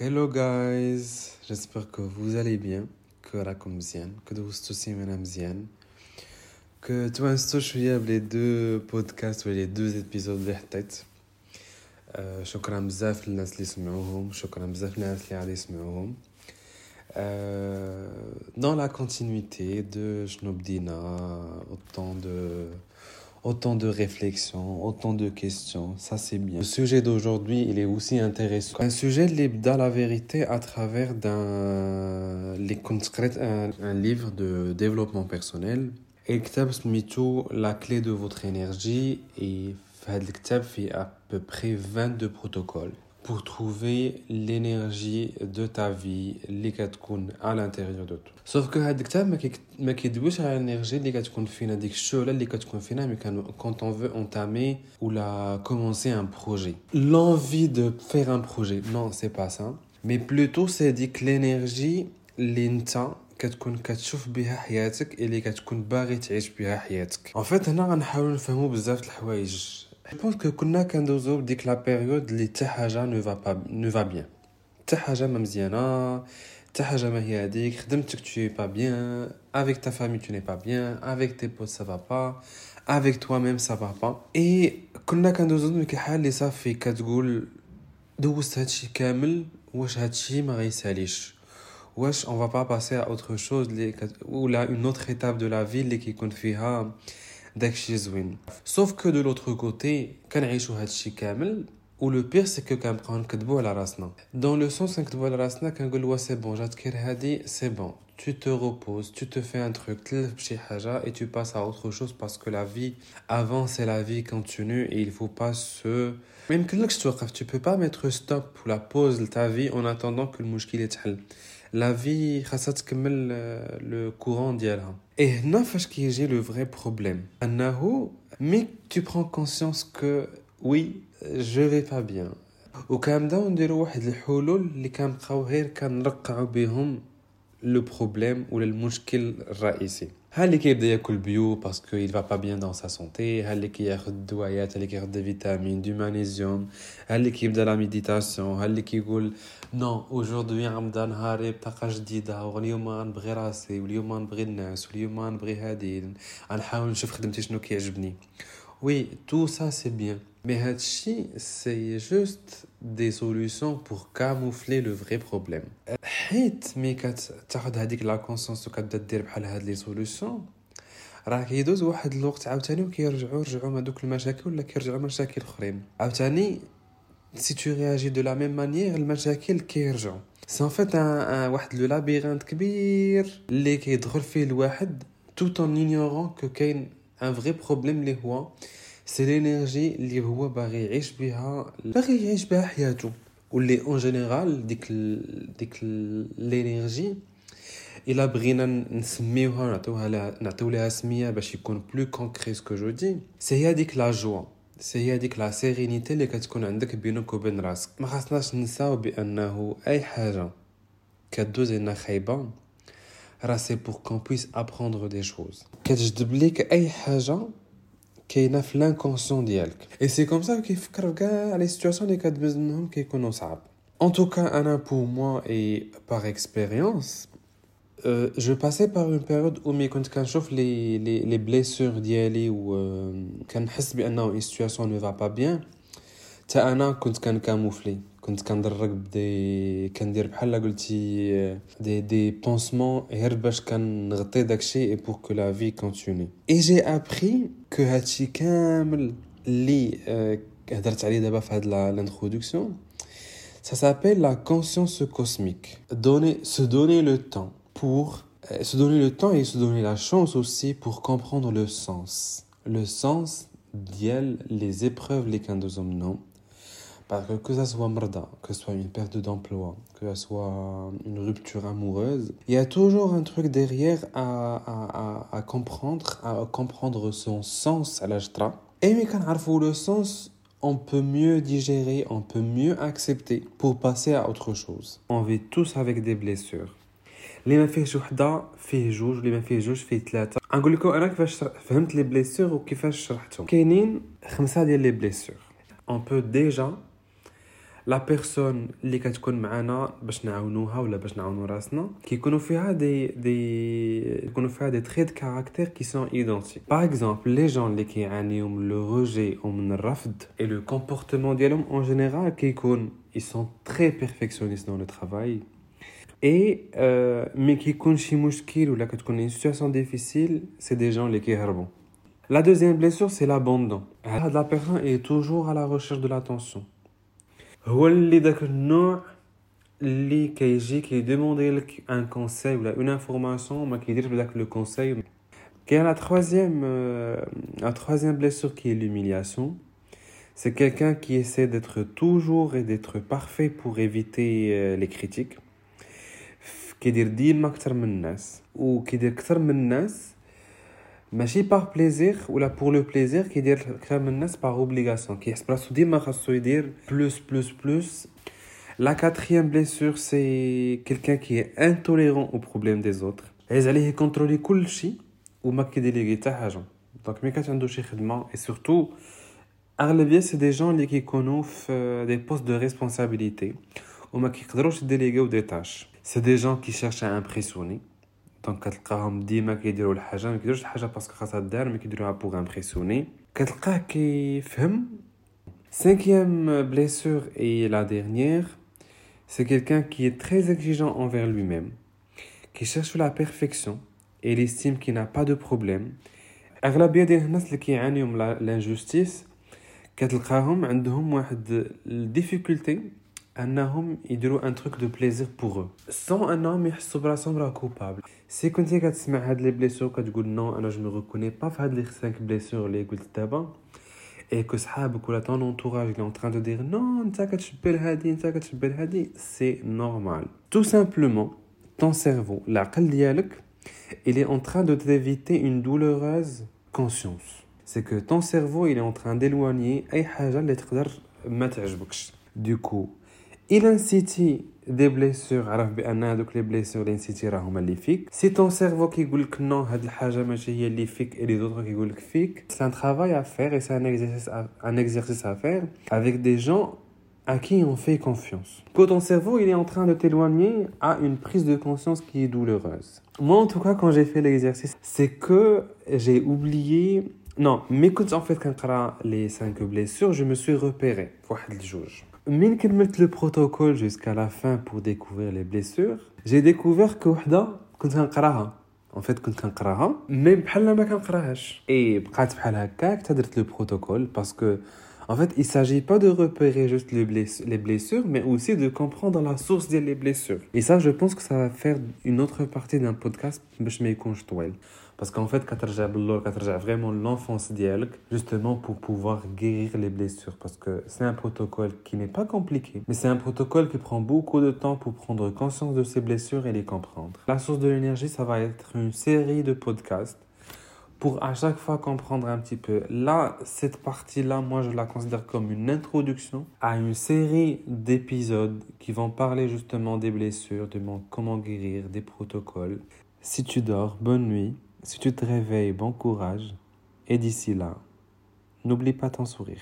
Hello guys, j'espère que vous allez bien, que راكم مزيان, que دوزتو سيمانة مزيان, que توانستو شوية بلي دو بودكاست ولا دو ابيزود اللي حطيت. أه شكرا بزاف للناس اللي سمعوهم, شكرا بزاف للناس اللي غادي يسمعوهم. Euh, dans la continuité de شنو بدينا, autant de autant de réflexions, autant de questions. Ça, c'est bien. Le sujet d'aujourd'hui, il est aussi intéressant. Un sujet dans la vérité à travers d'un, un, un livre de développement personnel. Et la clé de votre énergie. Et à peu près 22 protocoles pour trouver l'énergie de ta vie اللي كتكون à l'intérieur de toi sauf que هاد الكتاب ما كيدويش على l'énergie اللي كتكون فينا ديك الشعله اللي كتكون فينا مي quand on veut entamer ou la commencer un projet l'envie de faire un projet non c'est pas ça mais plutôt c'est ديك l'énergie اللي انت كتكون كتشوف بها حياتك اللي كتكون باغي تعيش بها حياتك en fait هنا غنحاولوا نفهموا بزاف الحوايج je pense que كنا كندوزو بديك لا بيريود اللي حتى حاجه نو فا با نو فا بيان حتى حاجه ما مزيانه حتى حاجه ما هي هذيك خدمتك tu es pas bien avec ta famille tu n'es pas bien avec tes potes ça va pas avec toi-même ça va pas et كنا كندوزو ديك الحال اللي صافي كتقول دوزت هادشي كامل واش هادشي ما غيساليش واش on va pas passer à autre chose ou là une autre étape de la vie اللي كيكون فيها داكشي زوين سوف كو دو لوتر كوتي كنعيشو هادشي كامل و لو بير سي كو كنبقاو نكذبو على راسنا دون لو سونس نكذبو على راسنا كنقول وا سي بون جات كير هادي سي بون tu te reposes, tu te fais un truc, et tu passes à autre chose parce que la vie avance et la vie continue et il faut pas se... Même que tu peux pas mettre stop ou la pause de ta vie en attendant que le mouchkil est la vie خاصها تكمل le courant ديالها et هنا فاش كيجي le vrai problème انه mais tu prends conscience que oui je vais pas bien وكنبداو نديرو واحد الحلول اللي كنبقاو غير كنرقعو بهم لو بروبليم ولا المشكل الرئيسي ها اللي كيبدا ياكل بيو باسكو il va pas bien dans sa santé ها اللي كياخذ الدوايات ها اللي كياخذ دي فيتامين دو مانيزيوم ها اللي كيبدا لا ميديتاسيون ها اللي كيقول نو اaujourd'hui غنبدا نهاري بطاقه جديده واليوم غنبغي راسي واليوم غنبغي الناس واليوم غنبغي هادي غنحاول نشوف خدمتي شنو كيعجبني وي تو سا سي بيان مي هادشي سي جوست دي سوليوشن بور كاموفلي لو فري بروبليم حيت مي كتاخد هذيك لا كونسونس وكتبدا دير بحال هاد لي سوليوشن راه كيدوز واحد الوقت عاوتاني وكيرجعوا رجعوا هذوك المشاكل ولا كيرجعوا مشاكل اخرين؟ عاوتاني سي تو رياجي دو لا ميم مانيير المشاكل كيرجعوا سي ان فيت واحد لو لابيرانت كبير اللي كيدخل فيه الواحد tout en ignorant que كاين ان فري بروبليم اللي هو سي لينيرجي اللي هو باغي يعيش بها باغي يعيش بها حياته واللي اون جينيرال ديك ال... ديك لينيرجي الا بغينا نسميوها نعطيوها نعطيو لها سميه باش يكون بلو كونكري سكو جو دي سي هي ديك لا جوا سي هي ديك لا سيرينيتي اللي كتكون عندك بينك وبين راسك ما خاصناش ننساو بانه اي حاجه كدوز لنا خايبه راه سي بور كون بويس ابروندر دي شوز كتجذب ليك اي حاجه كاينه في لانكونسيون ديالك اي سي كوم سا كيفكر في كاع لي سيتوياسيون اللي كدوز منهم كيكونوا صعاب En tout cas, Anna, pour moi et par expérience, euh, je passais par une période où mais quand كنشوف les, les, les blessures ديالي و كنحس بانه une situation ne va pas bien حتى انا كنت كنكاموفلي كنت كندرك بدي كندير بحال قلتي دي دي بونسمون غير باش كنغطي داكشي اي بور كو لا في كونتيني اي جي ابري كو هادشي كامل اللي هدرت عليه دابا في هاد لانتروداكسيون Ça s'appelle la conscience cosmique. Donner, se donner le temps pour se donner le temps et se donner la chance aussi pour comprendre le sens. Le sens ديال les épreuves les كندوزو زومنو parce que que ça soit marda, que ce soit une perte d'emploi, que ce soit une rupture amoureuse, il y a toujours un truc derrière à, à, à, à comprendre, à comprendre son sens à l'ajtra. Et mais quand le sens, on peut mieux digérer, on peut mieux accepter pour passer à autre chose. On vit tous avec des blessures. اللي ما فيهش وحده فيه جوج واللي ما فيه جوج فيه ثلاثه نقول لكم انا كيفاش فهمت لي بليسور وكيفاش شرحتهم كاينين خمسه ديال لي بليسور on peut déjà لا بيرسون اللي كتكون معنا باش نعاونوها ولا باش نعاونو راسنا كيكونوا فيها دي دي يكونوا فيها دي تريت كاركتير كي سون ايدونتيك باغ اكزومبل لي جون اللي كيعانيو من لو روجي او من الرفض اي لو كومبورتمون ديالهم اون جينيرال كيكون ils sont très perfectionnistes dans le travail et euh, mais كيكون شي مشكل ولا كتكون une situation difficile c'est des gens اللي كيهربوا la deuxième blessure c'est l'abandon la personne est toujours à la recherche de l'attention هو اللي داك النوع اللي كيجي كيدوموندي لك ان كونساي ولا اون انفورماسيون ما كيديرش بداك لو كونساي كاين لا troisième la troisième blessure qui est l'humiliation c'est quelqu'un qui essaie d'être toujours et d'être parfait pour éviter euh, les critiques كيدير ديما اكثر من الناس وكيدير اكثر من الناس ماشي بار بليزير ولا بور لو بليزير كيدير اكثر من الناس بار اوبليغاسيون كيحس براسو ديما خاصو يدير بلوس بلوس بلوس La quatrième blessure, c'est quelqu'un qui est intolérant aux problèmes des autres. عايز عليه يكونترولي كل شيء وما كيديليغي حتى حاجه دونك ملي كانت عنده شي خدمه اي سورتو اغلبيه سي دي جون اللي كيكونوا في دي بوست دو ريسبونسابيلتي وما كيقدروش يديليغيو دي تاش سي دي جون كي شيرش ا امبريسيوني دونك كتلقاهم ديما كيديروا الحاجة ما كيديروش الحاجة باسكو خاصها دار مي كيديروها بوغ امبريسيوني كتلقاه كيفهم Cinquième blessure et la dernière, c'est quelqu'un qui est très exigeant envers lui-même, qui cherche la perfection et il estime qu'il n'a pas de. أغلبية ديال الناس اللي كيعانيو من الانجوستيس كتلقاهم عندهم واحد الديفيكولتي انهم يديروا ان تروك دو بليزير بوغ سون انهم يحسوا براسهم راه كوبابل سي كنتي كتسمع هاد لي بليسور كتقول نو انا جو مي ريكوني با في هاد لي 5 بليسور اللي قلت دابا اي كو صحابك ولا طون انتوراج اللي اون دو دير نو انت كتشبه لهادي انت كتشبه لهادي سي نورمال تو سامبلومون ton cerveau العقل ديالك il est en train de t'éviter une douloureuse conscience c'est que ton cerveau il est en train d'éloigner اي حاجه اللي تقدر ما تعجبكش du coup il انسيتي دي بليسور عرف بان هذوك لي بليسور اللي نسيتي راهم اللي فيك سي طون سيرفو كيقول لك نو هاد الحاجه ماشي هي اللي فيك اي لي زوتر كيقول لك فيك سي ان ترافاي ا فير اي سي ان اكزرسيس ان اكزرسيس ا فير افيك دي جون à qui on fait confiance. Quand ton cerveau il est en train de t'éloigner à une prise de conscience qui est douloureuse. Moi en tout cas quand j'ai fait l'exercice, c'est que j'ai oublié non, mais quand en fait quand les 5 blessures, je me suis repéré. واحد الجوج. من كملت le protocole jusqu'à la fin pour découvrir les blessures, j'ai découvert que وحده كنت كنقراها. En fait كنت كنقراها مي بحال ما كنقراهاش. اي بقات بحال هكاك حتى درت le protocole parce que En fait, il ne s'agit pas de repérer juste les blessures, les blessures, mais aussi de comprendre la source des blessures. Et ça, je pense que ça va faire une autre partie d'un podcast, parce qu'en fait, quand vraiment l'enfance dialogue, justement pour pouvoir guérir les blessures, parce que c'est un protocole qui n'est pas compliqué, mais c'est un protocole qui prend beaucoup de temps pour prendre conscience de ces blessures et les comprendre. La source de l'énergie, ça va être une série de podcasts pour à chaque fois comprendre un petit peu. Là, cette partie-là, moi, je la considère comme une introduction à une série d'épisodes qui vont parler justement des blessures, de comment guérir, des protocoles. Si tu dors, bonne nuit. Si tu te réveilles, bon courage. Et d'ici là, n'oublie pas ton sourire.